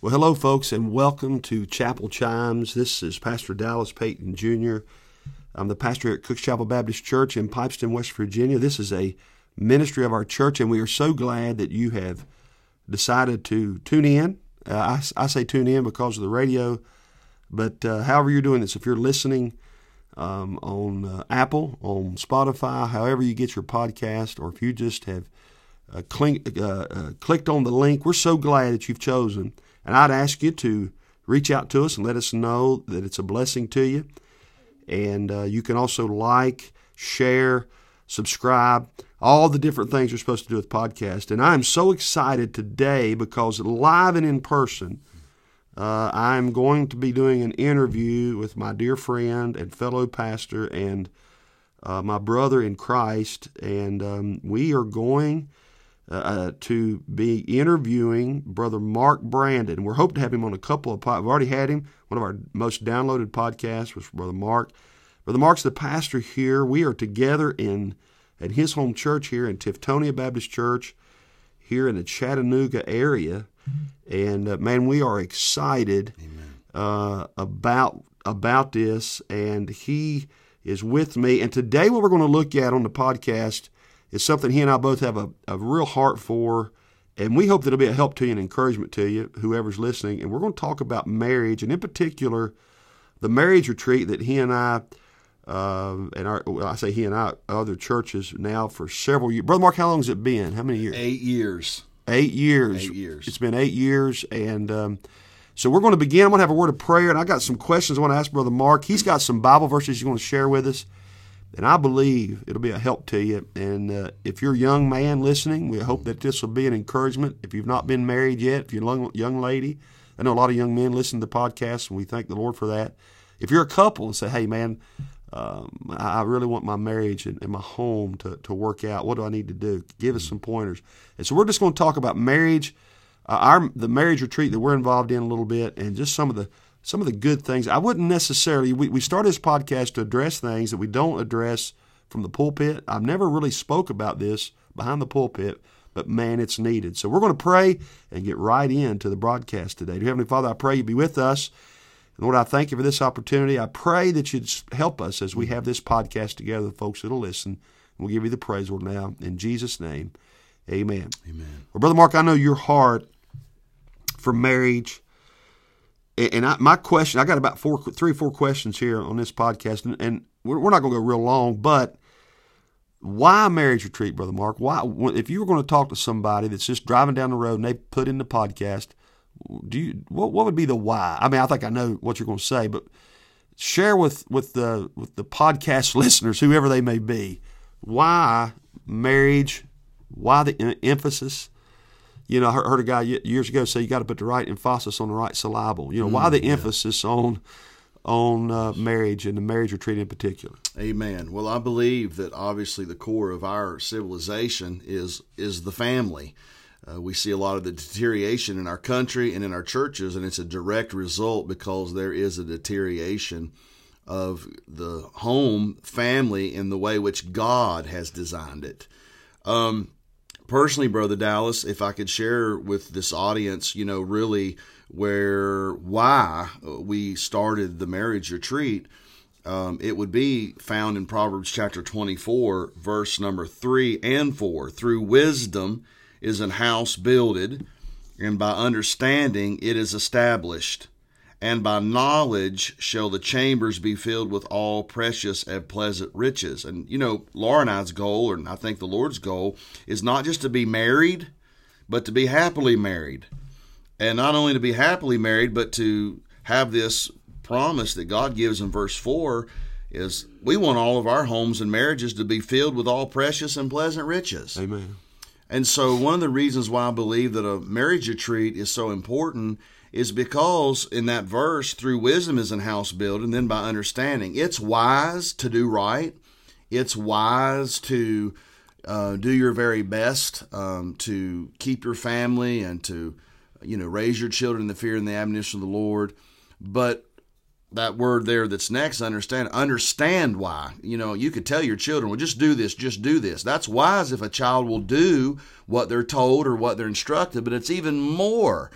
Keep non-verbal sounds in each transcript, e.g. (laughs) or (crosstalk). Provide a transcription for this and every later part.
Well, hello, folks, and welcome to Chapel Chimes. This is Pastor Dallas Payton Jr. I'm the pastor at Cooks Chapel Baptist Church in Pipestem, West Virginia. This is a ministry of our church, and we are so glad that you have decided to tune in. Uh, I, I, say tune in because of the radio, but uh, however you're doing this, if you're listening um, on uh, Apple, on Spotify, however you get your podcast, or if you just have uh, uh, uh, clicked on the link, we're so glad that you've chosen. And I'd ask you to reach out to us and let us know that it's a blessing to you. And you can also like, share, subscribe all the different things you're supposed to do with podcast. And I'm so excited today because live and in person, uh, I'm going to be doing an interview with my dear friend and fellow pastor and uh, my brother in Christ. And um, we are going uh, uh to be interviewing Brother Mark Brandon. We're hoping to have him on a couple of podcasts. We've already had him. One of our most downloaded podcasts was Brother Mark. Brother Mark's the pastor here. We are together in at his home church here in Tiftonia Baptist Church here in the Chattanooga area. And uh, man, we are excited uh, about about this. And he is with me. And today, what we're going to look at on the podcast is something he and I both have a, a real heart for. And we hope that it'll be a help to you and encouragement to you, whoever's listening. And we're going to talk about marriage, and in particular, the marriage retreat that he and I um, and our, well, I say he and I, other churches now for several years. Brother Mark, how long has it been? How many years? Eight years. Eight years. Eight years. It's been eight years, and um, so we're going to begin. I'm going to have a word of prayer, and I got some questions I want to ask Brother Mark. He's got some Bible verses he's going to share with us, and I believe it'll be a help to you. And uh, if you're a young man listening, we hope that this will be an encouragement. If you've not been married yet, if you're a young lady, I know a lot of young men listen to the podcast, and we thank the Lord for that. If you're a couple and say, "Hey, man," um, I really want my marriage and, and, my home to, to work out. What do I need to do? Give us some pointers. And so we're just going to talk about marriage, uh, our the marriage retreat that we're involved in a little bit, and just some of the some of the good things. I wouldn't necessarily. We, we started this podcast to address things that we don't address from the pulpit. I've never really spoke about this behind the pulpit, but man, it's needed. So we're going to pray and get right into the broadcast today. Dear Heavenly Father, I pray you be with us. Lord, I thank you for this opportunity. I pray that you'd help us as we have this podcast together, the folks that'll listen. We'll give you the praise, Lord, now. In Jesus' name, amen. Amen. Well, Brother Mark, I know your heart for marriage. And I, my question, I got about four, three or four questions here on this podcast, and, and we're, we're not going to go real long, but why marriage retreat, Brother Mark? Why, if you were going to talk to somebody that's just driving down the road and they put in the podcast, do you what what would be the why? I mean, I think I know what you're going to say, but share with with the with the podcast (laughs) listeners, whoever they may be, why marriage, why the emphasis. You know, I heard a guy years ago say you got to put the right emphasis on the right syllable. You know, mm, why the yeah. emphasis on on uh, marriage and the marriage retreat in particular. Amen. Well, I believe that obviously the core of our civilization is is the family. Uh, we see a lot of the deterioration in our country and in our churches, and it's a direct result because there is a deterioration of the home family in the way which God has designed it. Um, personally, Brother Dallas, if I could share with this audience, you know, really where why we started the marriage retreat. Um, it would be found in Proverbs chapter 24, verse number 3 and 4. Through wisdom, is an house builded, and by understanding it is established. And by knowledge shall the chambers be filled with all precious and pleasant riches. And you know, Laura and I's goal, and I think the Lord's goal, is not just to be married, but to be happily married. And not only to be happily married, but to have this promise that God gives in verse 4 is we want all of our homes and marriages to be filled with all precious and pleasant riches. Amen. And so, one of the reasons why I believe that a marriage retreat is so important is because in that verse, through wisdom is in house building, then by understanding, it's wise to do right. It's wise to uh, do your very best um, to keep your family and to, you know, raise your children in the fear and the admonition of the Lord. But that word there that's next understand understand why you know you could tell your children well just do this just do this that's wise if a child will do what they're told or what they're instructed but it's even more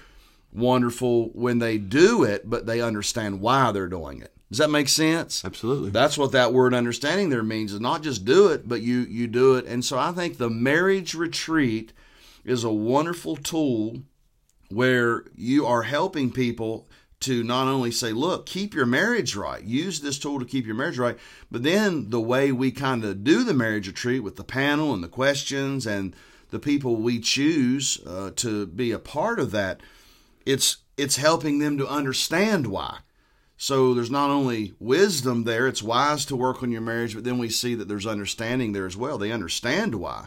wonderful when they do it, but they understand why they're doing it. Does that make sense? Absolutely. That's what that word understanding there means is not just do it, but you you do it. And so I think the marriage retreat is a wonderful tool where you are helping people to not only say, look, keep your marriage right, use this tool to keep your marriage right, but then the way we kind of do the marriage retreat with the panel and the questions and the people we choose uh, to be a part of that, it's it's helping them to understand why. So there's not only wisdom there, it's wise to work on your marriage, but then we see that there's understanding there as well. They understand why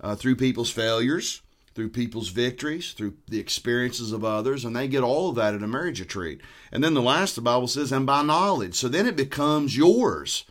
uh, through people's failures, through people's victories, through the experiences of others, and they get all of that at a marriage retreat. And then the last, the Bible says, and by knowledge. So then it becomes yours.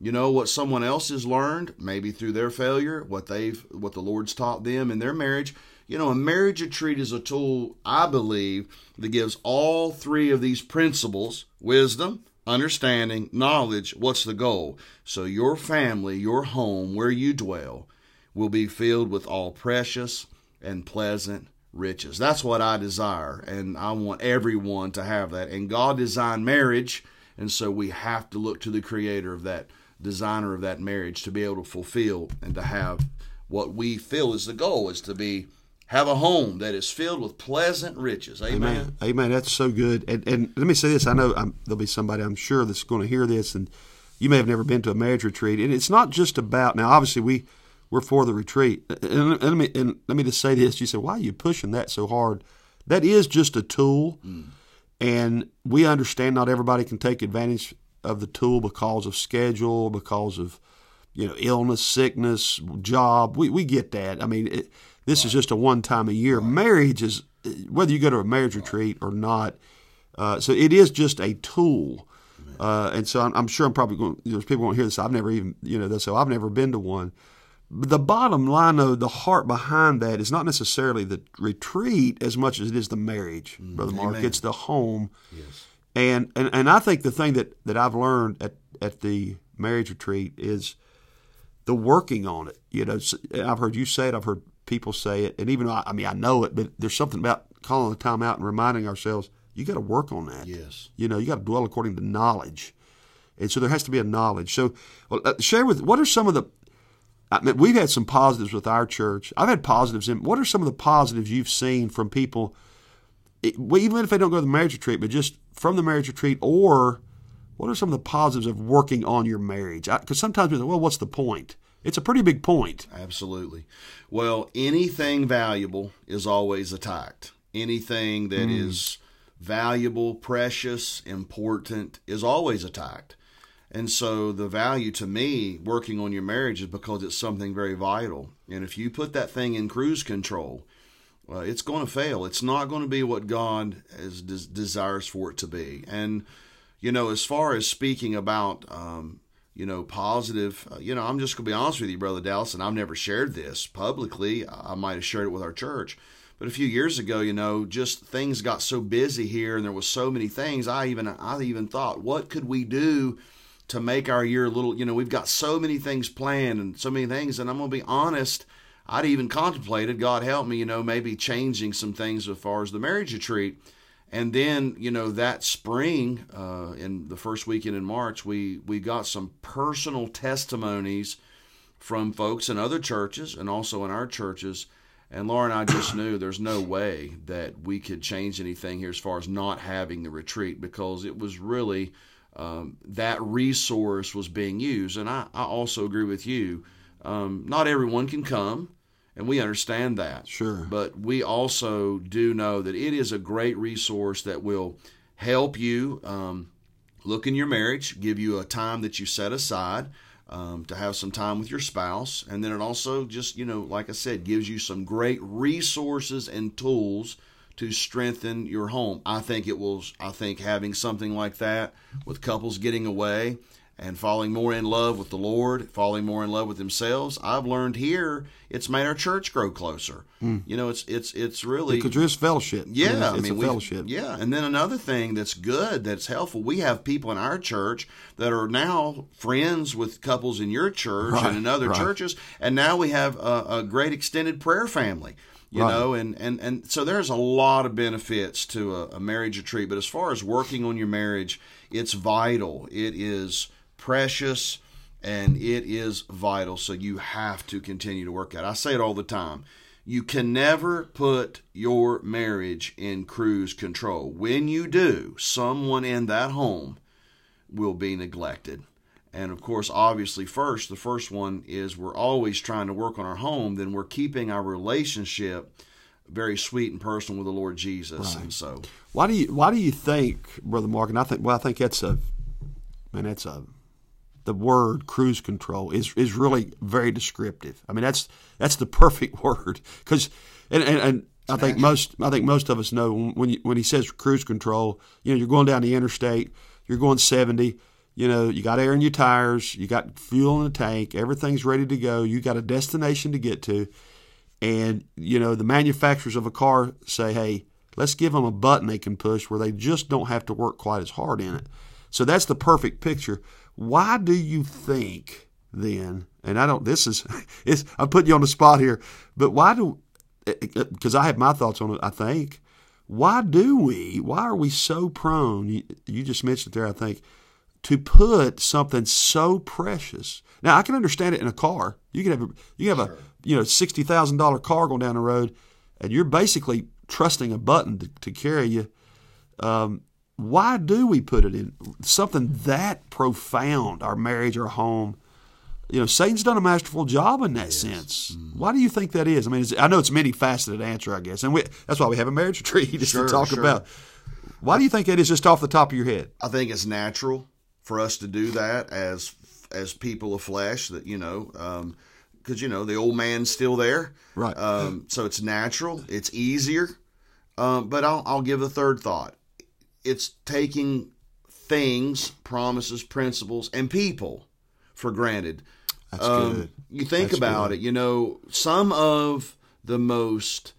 You know what someone else has learned, maybe through their failure, what they've, what the Lord's taught them in their marriage. You know, a marriage retreat is a tool, I believe, that gives all three of these principles wisdom, understanding, knowledge. What's the goal? So your family, your home, where you dwell, will be filled with all precious and pleasant riches. That's what I desire, and I want everyone to have that. And God designed marriage, and so we have to look to the creator of that, designer of that marriage, to be able to fulfill and to have what we feel is the goal is to be have a home that is filled with pleasant riches. Amen. Amen. Amen. That's so good. And, and let me say this: I know I'm, there'll be somebody I'm sure that's going to hear this, and you may have never been to a marriage retreat. And it's not just about now. Obviously, we we're for the retreat. And, and let me and let me just say this: you said, "Why are you pushing that so hard?" That is just a tool, mm. and we understand not everybody can take advantage of the tool because of schedule, because of you know illness, sickness, job. We we get that. I mean. It, this right. is just a one time a year. Right. Marriage is whether you go to a marriage retreat or not. Uh, so it is just a tool. Uh, and so I'm, I'm, sure I'm probably going. There's people won't hear this. I've never even you know. So I've never been to one. But the bottom line, though, the heart behind that is not necessarily the retreat as much as it is the marriage, mm, brother Mark. Amen. It's the home. Yes. And, and and I think the thing that, that I've learned at, at the marriage retreat is the working on it. You know, I've heard you say it. I've heard people say it, and even though I, I mean I know it, but there's something about calling the time out and reminding ourselves you got to work on that. Yes, you know you got to dwell according to knowledge, and so there has to be a knowledge. So well, uh, share with what are some of the I mean, we've had some positives with our church. I've had positives. In, what are some of the positives you've seen from people, even if they don't go to the marriage retreat, but just from the marriage retreat, or what are some of the positives of working on your marriage? Because sometimes we think, well, what's the point? It's a pretty big point. Absolutely. Well, anything valuable is always attacked. Anything that mm. is valuable, precious, important is always attacked. And so the value to me working on your marriage is because it's something very vital. And if you put that thing in cruise control, uh, it's going to fail. It's not going to be what God is, des- desires for it to be. And you know, as far as speaking about um, you know, positive. Uh, you know, I'm just going to be honest with you, Brother Dallas, and I've never shared this publicly. I might have shared it with our church. But a few years ago, you know, just things got so busy here and there was so many things. I even I even thought, what could we do to make our year a little, you know, we've got so many things planned and so many things. And I'm going to be honest, I'd even contemplated, God help me, you know, maybe changing some things as far as the marriage retreat. And then you know that spring uh, in the first weekend in march we we got some personal testimonies from folks in other churches and also in our churches. And laura and i just knew there's no way that we could change anything here as far as not having the retreat because it was really um, that resource was being used and i, I also agree with you um, not everyone can come and we understand that. Sure. But we also do know that it is a great resource that will help you um, look in your marriage, give you a time that you set aside um, to have some time with your spouse, and then it also just you know, like I said, gives you some great resources and tools to strengthen your home. I think it will. I think having something like that with couples getting away and falling more in love with the Lord, falling more in love with themselves. I've learned here it's made our church grow closer. Mm. You know, it's it's it's really because there's fellowship. Yeah, it's, I mean, fellowship. Yeah, and then another thing that's good, that's helpful. We have people in our church that are now friends with couples in your church right, and in other right. churches, and now we have a, a great extended prayer family you right. know, and, and, and so there's a lot of benefits to a, a marriage retreat. But as far as working on your marriage, it's vital. It is precious and it is vital. So you have to continue to work at it. I say it all the time. You can never put your marriage in cruise control. When you do, someone in that home will be neglected. And of course, obviously, first, the first one is we're always trying to work on our home, then we're keeping our relationship very sweet and personal with the Lord Jesus. Right. And so, why do you why do you think, Brother Mark? And I think well, I think that's a man, that's a the word cruise control is is really very descriptive. I mean, that's that's the perfect (laughs) word because and, and, and I think most I think most of us know when you, when he says cruise control, you know, you're going down the interstate, you're going 70, you know, you got air in your tires, you got fuel in the tank, everything's ready to go, you got a destination to get to, and you know the manufacturers of a car say, hey, let's give them a button they can push where they just don't have to work quite as hard in it. So that's the perfect picture. Why do you think then? And I don't. This is, (laughs) it's, I'm putting you on the spot here, but why do? Eh, eh, eh, because I have my thoughts on it. I think. Why do we? Why are we so prone? You, you just mentioned there. I think to put something so precious. Now I can understand it in a car. You can have a, you have sure. a you know sixty thousand dollar car going down the road, and you're basically trusting a button to, to carry you. Um, why do we put it in something that profound? Our marriage, our home. You know, Satan's done a masterful job in that yes. sense. Mm. Why do you think that is? I mean, I know it's a many faceted answer, I guess, and we, that's why we have a marriage (laughs) retreat just sure, to talk sure. about. Why do you think that is just off the top of your head? I think it's natural for us to do that as as people of flesh. That you know, um, because you know the old man's still there, right? Um, so it's natural. It's easier. Um, but I'll, I'll give a third thought it's taking things, promises, principles, and people for granted. That's um, good. You think That's about good. it, you know, some of the most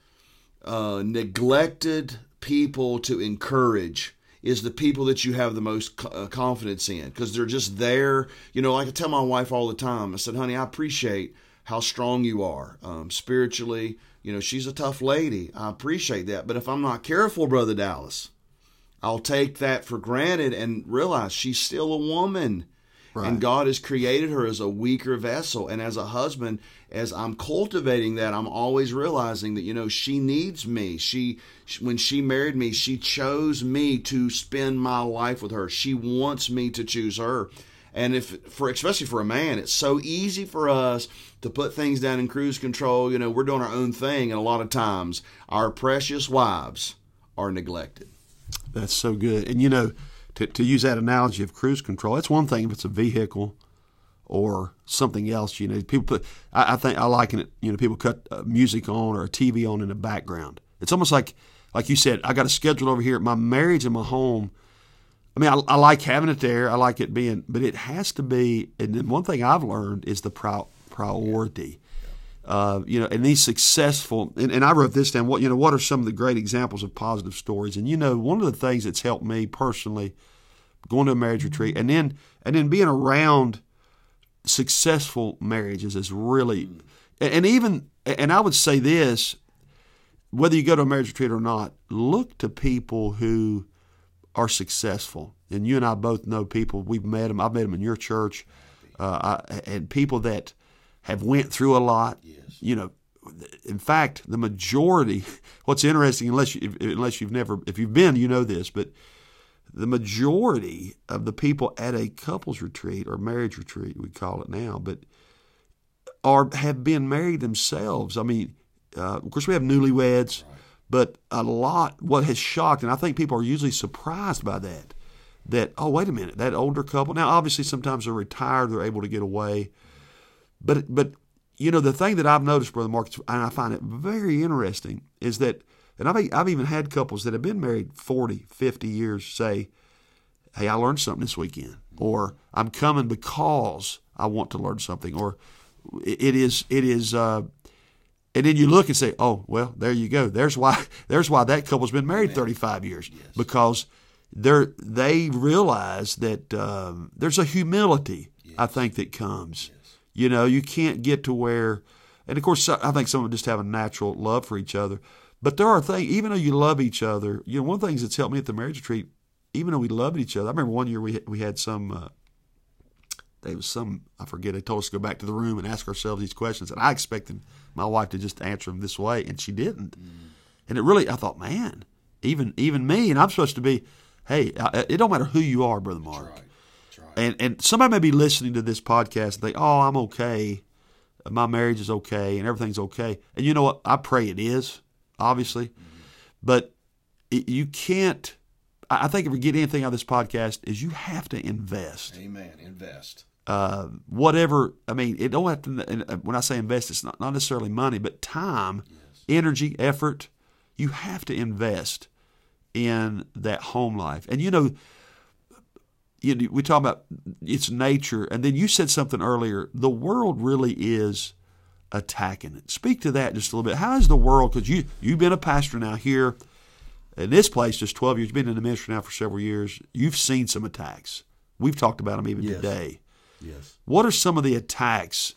uh, neglected people to encourage is the people that you have the most uh, confidence in because they're just there. You know, like I tell my wife all the time, I said, honey, I appreciate how strong you are um, spiritually. You know, she's a tough lady. I appreciate that. But if I'm not careful, Brother Dallas, I'll take that for granted and realize she's still a woman. Right. And God has created her as a weaker vessel. And as a husband, as I'm cultivating that, I'm always realizing that, you know, she needs me. She, when she married me, she chose me to spend my life with her. She wants me to choose her. And if, for, especially for a man, it's so easy for us to put things down in cruise control. You know, we're doing our own thing. And a lot of times, our precious wives are neglected. That's so good. And you know, to, to use that analogy of cruise control, that's one thing if it's a vehicle or something else. You know, people put. I, I think I liken it. You know, people cut uh, music on or a TV on in the background. It's almost like, like you said, I got a schedule over here. My marriage and my home. I mean, I, I like having it there. I like it being, but it has to be. And then one thing I've learned is the pri- priority. Uh, you know, and these successful, and, and, I wrote this down. What you know, what are some of the great examples of positive stories? And you know, one of the things that's helped me personally, going to a marriage retreat, and then and then being around successful marriages is really, and, and even, and I would say this, whether you go to a marriage retreat or not, look to people who are successful. And you and I both know people. We've met them. I've met them in your church, uh, I, and people that have went through a lot. Yes. You know, in fact, the majority. (laughs) What's interesting, unless you, unless you've never, if you've been, you know this, but the majority of the people at a couples retreat or marriage retreat, we call it now, but are have been married themselves. I mean, uh, of course, we have newlyweds, right. but a lot. What has shocked, and I think people are usually surprised by that. That oh, wait a minute, that older couple. Now, obviously, sometimes they're retired; they're able to get away but but you know the thing that I've noticed, brother Mark, and I find it very interesting, is that, and I've I've even had couples that have been married 40, 50 years say, "Hey, I learned something this weekend," or "I'm coming because I want to learn something," or it is it is. Uh, and then you look and say, "Oh, well, there you go. There's why. (laughs) There's why that couple's been married 35 years yes. because they they realize that um, there's a humility yes. I think that comes you know, you can't get to where and of course, I think some of them just have a natural love for each other. But there are things, even though you love each other, you know, one of the things that's helped me at the marriage retreat, even though we loved each other. I remember one year we we had some. Uh, there was some I forget. They told us to go back to the room and ask ourselves these questions, and I expected my wife to just answer them this way, and she didn't. Mm. And it really, I thought, man, even even me, and I'm supposed to be. Hey, it don't matter who you are, brother Mark. That's right. And and somebody may be listening to this podcast and think, oh, I'm okay, my marriage is okay, and everything's okay. And you know what? I pray it is, obviously, mm-hmm. but it, you can't. I think if we get anything out of this podcast is you have to invest. Amen. Invest. Uh, whatever. I mean, it don't have to. When I say invest, it's not, not necessarily money, but time, yes. energy, effort. You have to invest in that home life. And you know, you we talk about its nature, and then you said something earlier. The world really is attacking it. Speak to that just a little bit. How is the world? Because you you've been a pastor now here in this place just twelve years. You've been in the ministry now for several years. You've seen some attacks. We've talked about them even yes. today. Yes. What are some of the attacks?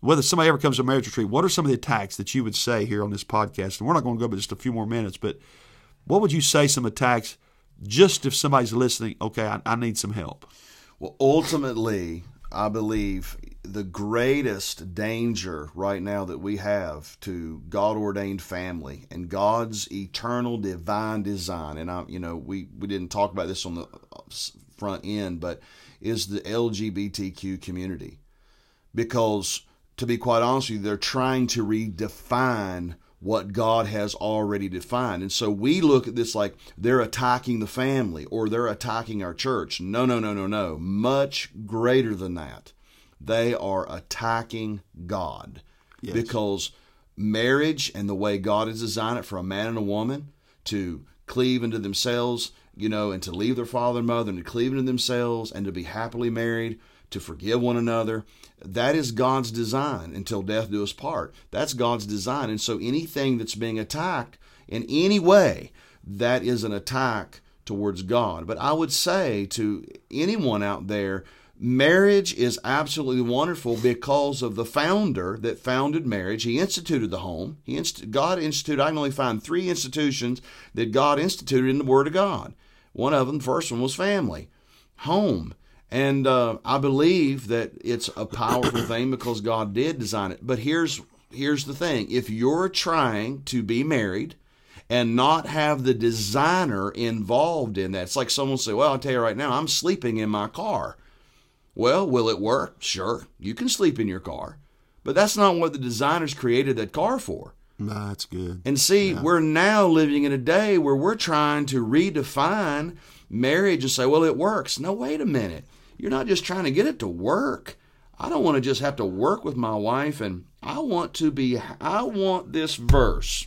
Whether somebody ever comes to marriage retreat, what are some of the attacks that you would say here on this podcast? And we're not going to go but just a few more minutes, but what would you say some attacks just if somebody's listening, okay, I, I need some help? Well, ultimately, I believe the greatest danger right now that we have to God ordained family and God's eternal divine design, and I, you know, we, we didn't talk about this on the uh, front end, but is the LGBTQ community. Because, to be quite honest with you, they're trying to redefine what God has already defined. And so we look at this like they're attacking the family or they're attacking our church. No, no, no, no, no. Much greater than that. They are attacking God. Yes. Because marriage and the way God has designed it for a man and a woman to cleave into themselves, you know, and to leave their father and mother and to cleave into themselves and to be happily married, to forgive one another that is God's design until death do us part. That's God's design. And so anything that's being attacked in any way, that is an attack towards God. But I would say to anyone out there, marriage is absolutely wonderful because of the founder that founded marriage. He instituted the home. He inst- God instituted, I can only find three institutions that God instituted in the Word of God. One of them, the first one was family, home. And uh, I believe that it's a powerful thing because God did design it. But here's here's the thing: if you're trying to be married and not have the designer involved in that, it's like someone say, "Well, I'll tell you right now, I'm sleeping in my car." Well, will it work? Sure, you can sleep in your car, but that's not what the designers created that car for. No, that's good. And see, yeah. we're now living in a day where we're trying to redefine marriage and say, well, it works. No, wait a minute. You're not just trying to get it to work. I don't want to just have to work with my wife and I want to be I want this verse.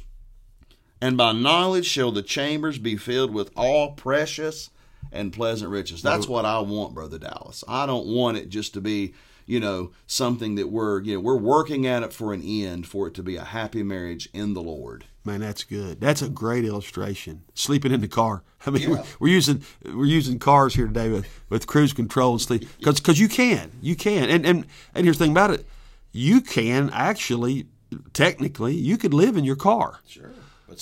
And by knowledge shall the chambers be filled with all precious and pleasant riches. That's what I want, brother Dallas. I don't want it just to be you know something that we're you know we're working at it for an end for it to be a happy marriage in the lord man that's good. That's a great illustration. Sleeping in the car. I mean yeah. we're, we're, using we're using cars here today with, with cruise control and sleep because because you can you can. And and and here's the thing about it. You can actually technically you could live in your car. Sure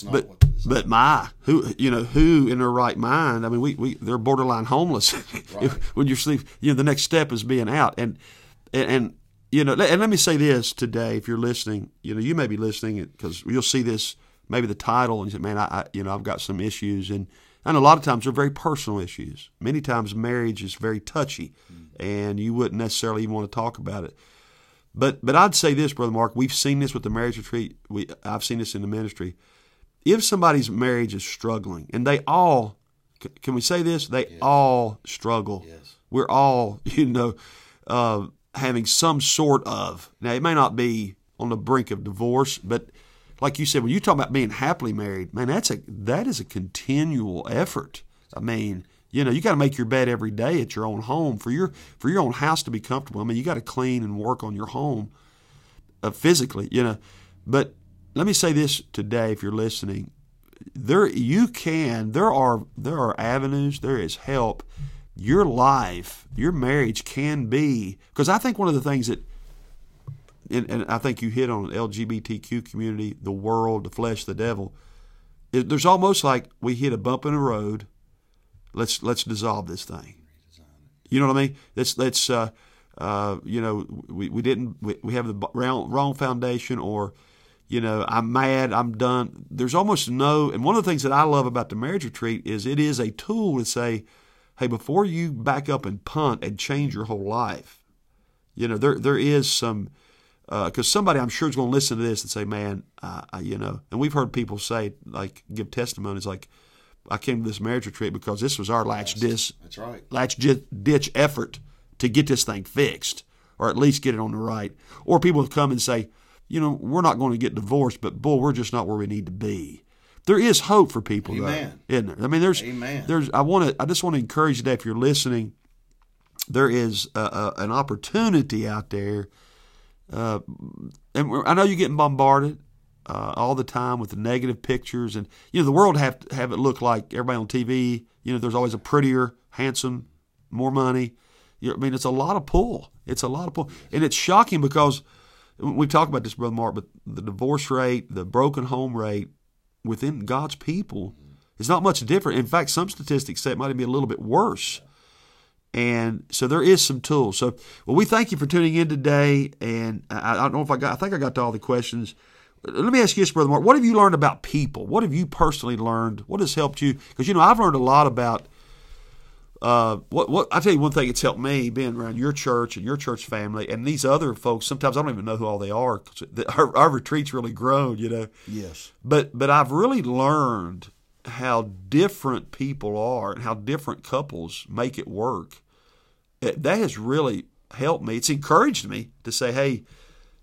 but but my who you know who in their right mind i mean we, we they're borderline homeless. (laughs) Right. when you're sleep you know the next step is being out. And and, and you know, and let me say this today: if you're listening, you know, you may be listening because you'll see this, maybe the title, and you say, "Man, I, I, you know, I've got some issues," and and a lot of times they're very personal issues. Many times marriage is very touchy, and you wouldn't necessarily even want to talk about it. But but I'd say this, brother Mark, we've seen this with the marriage retreat. We I've seen this in the ministry. If somebody's marriage is struggling, and they all, can we say this? They yes. all struggle. Yes. We're all, (laughs) you know. Uh, having some sort of now it may not be on the brink of divorce, but like you said, when you talk about being happily married, man, that's a that is a continual effort. I mean, you know, you got to make your bed every day at your own home for your for your own house to be comfortable. I mean, you got to clean and work on your home uh, physically, you know. But let me say this today, if you're listening, there you can there are there are avenues, there is help your life, your marriage can be because I think one of the things that and, and I think you hit on LGBTQ community, the world, the flesh, the devil. It, there's almost like we hit a bump in the road. Let's let's dissolve this thing. You know what I mean? Let's let's uh, uh, you know we, we didn't we, we have the wrong, wrong foundation or you know I'm mad I'm done. There's almost no and one of the things that I love about the marriage retreat is it is a tool to say, hey, before you back up and punt and change your whole life, you know there there is some because uh, somebody I'm sure is going to listen to this and say, man, uh, I, you know, and we've heard people say like give testimonies like I came to this marriage retreat because this was our latch yes, That's right. Latch ditch effort to get this thing fixed, or at least get it on the right. Or people have come and say, you know, we're not going to get divorced, but boy, we're just not where we need to be. There is hope for people, Amen. though, isn't there? I mean, there's, Amen. there's. I want to. I just want to encourage you today, if you're listening, there is a, a, an opportunity out there, uh, and I know you're getting bombarded uh, all the time with the negative pictures, and you know the world have to have it look like everybody on TV. You know, there's always a prettier, handsome, more money. You I mean, it's a lot of pull. It's a lot of pull, and it's shocking because we talk about this, brother Mark, but the divorce rate, the broken home rate within God's people is not much different. In fact, some statistics say it might be a little bit worse. And so there is some tools. So, well, we thank you for tuning in today. And I, I don't know if I got, I think I got to all the questions. Let me ask you this, Brother Mark. What have you learned about people? What have you personally learned? What has helped you? Because, you know, I've learned a lot about. Uh, what what I tell you one thing it's helped me being around your church and your church family and these other folks. Sometimes I don't even know who all they are. Cause (laughs) our, our retreats really grown, you know. Yes. But but I've really learned how different people are and how different couples make it work. It, that has really helped me. It's encouraged me to say, hey,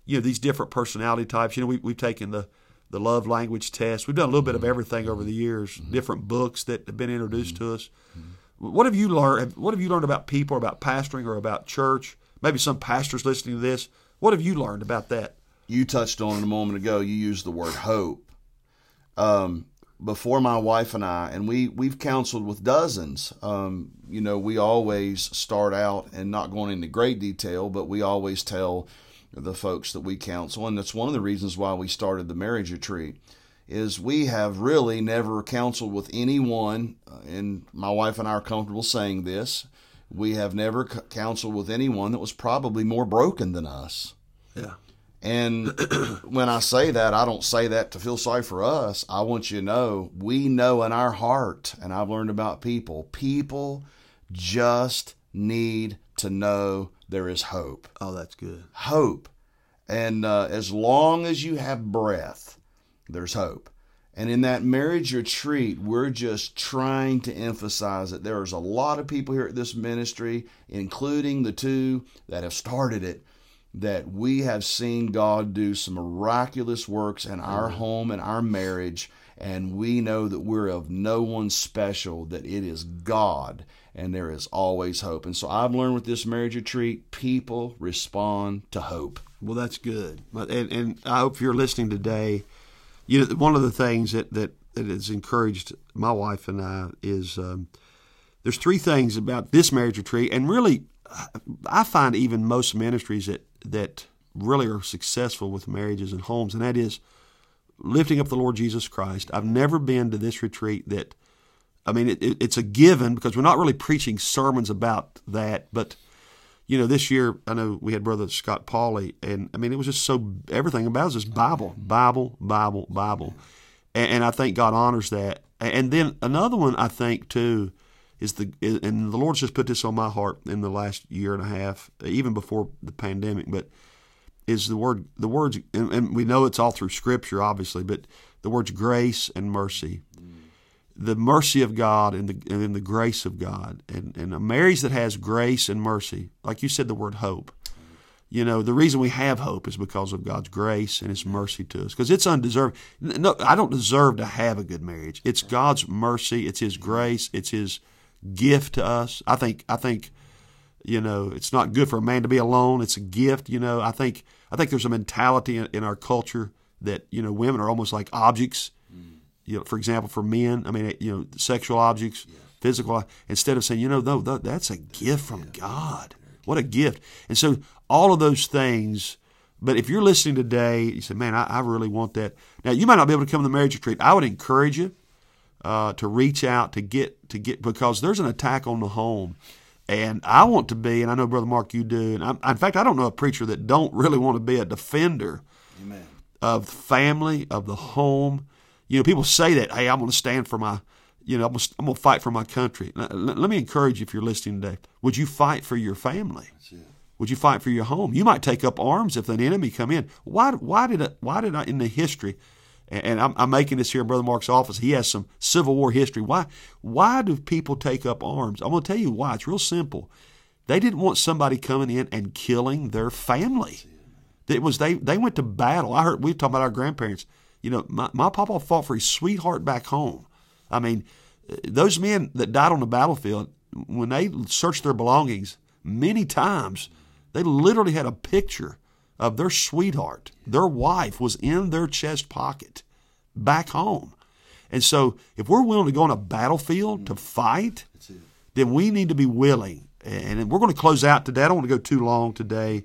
you know these different personality types. You know, we, we've taken the the love language test. We've done a little bit of everything over the years. Mm-hmm. Different books that have been introduced mm-hmm. to us. Mm-hmm. What have you learned? What have you learned about people, about pastoring, or about church? Maybe some pastors listening to this. What have you learned about that? You touched on it a moment ago. You used the word hope. Um, before my wife and I, and we we've counseled with dozens. Um, you know, we always start out and not going into great detail, but we always tell the folks that we counsel, and that's one of the reasons why we started the marriage retreat. Is we have really never counseled with anyone, uh, and my wife and I are comfortable saying this. We have never counseled with anyone that was probably more broken than us. Yeah. And when I say that, I don't say that to feel sorry for us. I want you to know we know in our heart, and I've learned about people, people just need to know there is hope. Oh, that's good. Hope. And uh, as long as you have breath, there's hope. And in that marriage retreat, we're just trying to emphasize that there's a lot of people here at this ministry, including the two that have started it, that we have seen God do some miraculous works in our home and our marriage. And we know that we're of no one special, that it is God and there is always hope. And so I've learned with this marriage retreat, people respond to hope. Well, that's good. And, and I hope you're listening today. You know, one of the things that, that, that has encouraged my wife and I is um, there's three things about this marriage retreat, and really, I find even most ministries that that really are successful with marriages and homes, and that is lifting up the Lord Jesus Christ. I've never been to this retreat that I mean, it, it, it's a given because we're not really preaching sermons about that. But, you know, this year, I know we had Brother Scott Pauley, and I mean, it was just so, everything about it was just Bible, Bible, Bible, Bible. And, and I think God honors that. And then another one, I think, too, is the, and the Lord's just put this on my heart in the last year and a half, even before the pandemic, but is the word, the words, and, and we know it's all through Scripture, obviously, but the words grace and mercy the mercy of God and the and the grace of God. And and a marriage that has grace and mercy, like you said, the word hope. You know, the reason we have hope is because of God's grace and His mercy to us. Because it's undeserved. No, I don't deserve to have a good marriage. It's God's mercy. It's His grace. It's His gift to us. I think. I think. You know, it's not good for a man to be alone. It's a gift. You know, I think. I think there's a mentality in, in our culture that you know women are almost like objects you know, for example, for men, I mean, you know, sexual objects, yeah. physical, instead of saying, you know, no, that's a gift from God. What a gift. And so all of those things But if you're listening today, you say, man, I, I really want that. Now, you might not be able to come to the marriage retreat. I would encourage you uh, to reach out to get to get because there's an attack on the home, and I want to be, and I know Brother Mark, you do, and I, in fact, I don't know a preacher that don't really want to be a defender Amen. of family, of the home. You know, people say that, hey, I'm going to stand for my, you know, I'm going to, I'm going to fight for my country. Let, let me encourage you if you're listening today. Would you fight for your family? Would you fight for your home? You might take up arms if an enemy come in. Why? Why did? Why did I in the history? And I'm, I'm making this here in Brother Mark's office. He has some Civil War history. Why? Why do people take up arms? I'm going to tell you why. It's real simple. They didn't want somebody coming in and killing their family. It was they. They went to battle. I heard we talking about our grandparents. You know, my, my papa fought for his sweetheart back home. I mean, those men that died on the battlefield, when they searched their belongings, many times they literally had a picture of their sweetheart. Their wife was in their chest pocket back home. And so, if we're willing to go on a battlefield to fight, then we need to be willing. And we're going to close out today. I don't want to go too long today,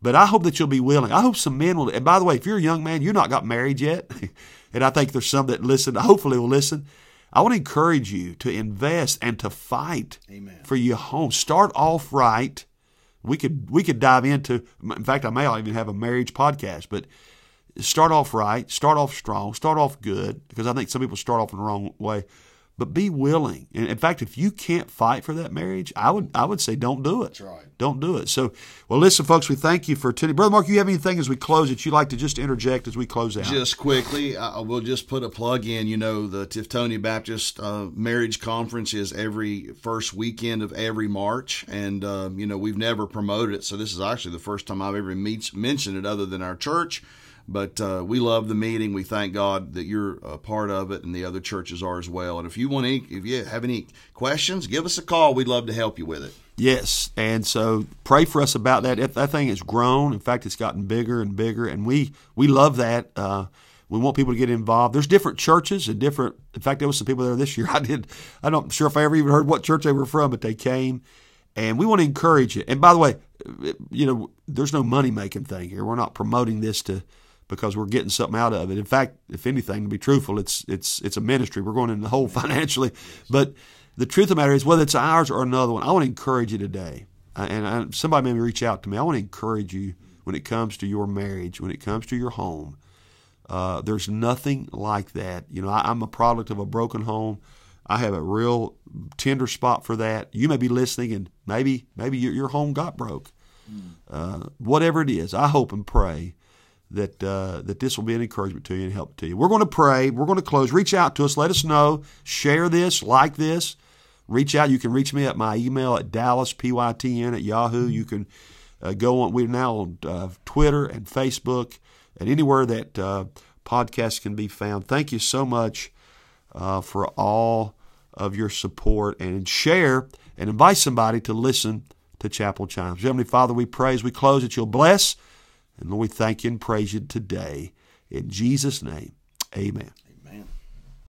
but I hope that you'll be willing. I hope some men will. And by the way, if you're a young man, you're not got married yet, (laughs) and I think there's some that listen, hopefully will listen. I want to encourage you to invest and to fight Amen. for your home. Start off right we could we could dive into. In fact, I may even have a marriage podcast. But start off right, start off strong, start off good, because I think some people start off in the wrong way. But be willing. And in fact, if you can't fight for that marriage, I would I would say don't do it. That's right. Don't do it. So, well, listen, folks, we thank you for tuning. Brother Mark, you have anything as we close that you'd like to just interject as we close out? Just quickly, I will just put a plug in. You know, the Tiftonia Baptist uh, Marriage Conference is every first weekend of every March, and um, you know we've never promoted it, so this is actually the first time I've ever meet, mentioned it, other than our church. But uh, we love the meeting. We thank God that you're a part of it, and the other churches are as well. And if you want any, if you have any questions, give us a call. We'd love to help you with it. Yes, and so pray for us about that. If that thing has grown, in fact, it's gotten bigger and bigger, and we we love that. Uh, we want people to get involved. There's different churches and different. In fact, there was some people there this (laughs) year. I did. I'm not sure if I ever even heard what church they were from, but they came, and we want to encourage it. And by the way, you know, there's no money making thing here. We're not promoting this to because we're getting something out of it. In fact, if anything, to be truthful, it's it's it's a ministry. We're going in the hole (laughs) financially, but the truth of the matter is, whether it's ours or another one, I want to encourage you today. And I, somebody may reach out to me. I want to encourage you when it comes to your marriage, when it comes to your home. Uh, there's nothing like that. You know, I, I'm a product of a broken home. I have a real tender spot for that. You may be listening, and maybe maybe your, your home got broke. Uh, whatever it is, I hope and pray that uh, that this will be an encouragement to you and help to you. We're going to pray. We're going to close. Reach out to us. Let us know. Share this. Like this. Reach out. You can reach me at my email at dallaspytn at yahoo. You can uh, go on. We're now on uh, Twitter and Facebook and anywhere that uh, podcasts can be found. Thank you so much uh, for all of your support and share and invite somebody to listen to Chapel Chimes. Heavenly Father, we pray as we close that you'll bless. And Lord, we thank you and praise you today. In Jesus' name, amen.